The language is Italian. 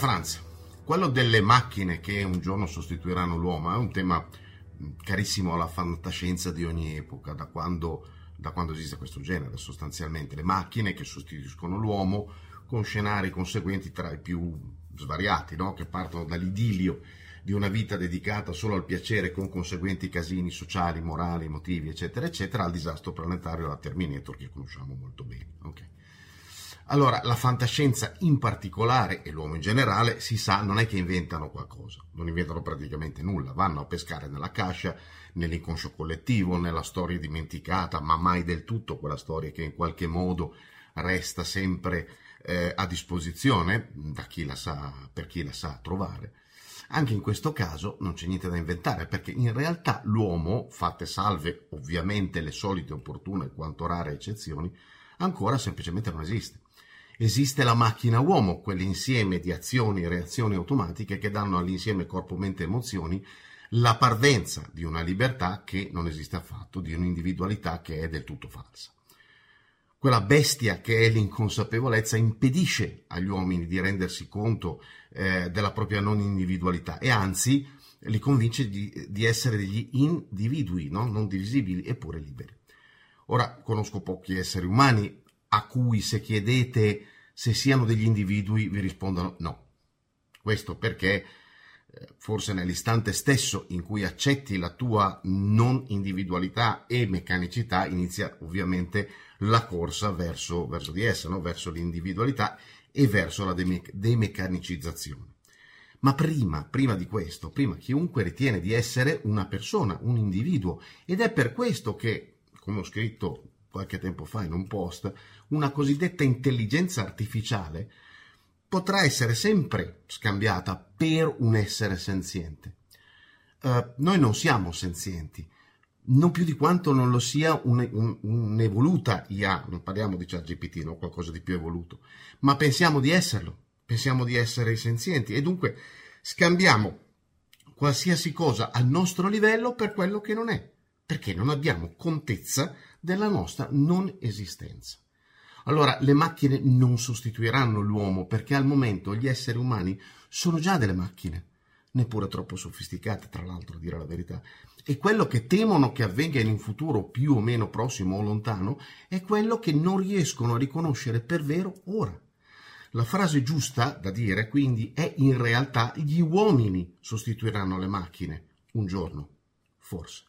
Franz, quello delle macchine che un giorno sostituiranno l'uomo è un tema carissimo alla fantascienza di ogni epoca, da quando, da quando esiste questo genere sostanzialmente. Le macchine che sostituiscono l'uomo con scenari conseguenti tra i più svariati, no? che partono dall'idillio di una vita dedicata solo al piacere con conseguenti casini sociali, morali, emotivi, eccetera, eccetera, al disastro planetario alla Terminator che conosciamo molto bene. Okay. Allora, la fantascienza in particolare e l'uomo in generale, si sa, non è che inventano qualcosa, non inventano praticamente nulla, vanno a pescare nella cascia, nell'inconscio collettivo, nella storia dimenticata, ma mai del tutto quella storia che in qualche modo resta sempre eh, a disposizione da chi la sa, per chi la sa trovare. Anche in questo caso non c'è niente da inventare, perché in realtà l'uomo, fatte salve ovviamente le solite opportune quanto rare eccezioni, ancora semplicemente non esiste esiste la macchina uomo, quell'insieme di azioni e reazioni automatiche che danno all'insieme corpo, mente e emozioni la parvenza di una libertà che non esiste affatto, di un'individualità che è del tutto falsa. Quella bestia che è l'inconsapevolezza impedisce agli uomini di rendersi conto eh, della propria non individualità e anzi li convince di, di essere degli individui, no? non divisibili eppure liberi. Ora conosco pochi esseri umani a cui se chiedete se siano degli individui vi rispondono no. Questo perché eh, forse nell'istante stesso in cui accetti la tua non individualità e meccanicità inizia ovviamente la corsa verso, verso di essa, no? verso l'individualità e verso la demeccanicizzazione. Ma prima, prima di questo, prima chiunque ritiene di essere una persona, un individuo, ed è per questo che, come ho scritto qualche tempo fa in un post, una cosiddetta intelligenza artificiale potrà essere sempre scambiata per un essere senziente. Uh, noi non siamo senzienti, non più di quanto non lo sia un, un, un'evoluta IA, non parliamo di ChatGPT, no? qualcosa di più evoluto, ma pensiamo di esserlo, pensiamo di essere senzienti e dunque scambiamo qualsiasi cosa al nostro livello per quello che non è, perché non abbiamo contezza della nostra non esistenza. Allora le macchine non sostituiranno l'uomo perché al momento gli esseri umani sono già delle macchine, neppure troppo sofisticate, tra l'altro, a dire la verità. E quello che temono che avvenga in un futuro più o meno prossimo o lontano è quello che non riescono a riconoscere per vero ora. La frase giusta da dire quindi è in realtà gli uomini sostituiranno le macchine un giorno, forse.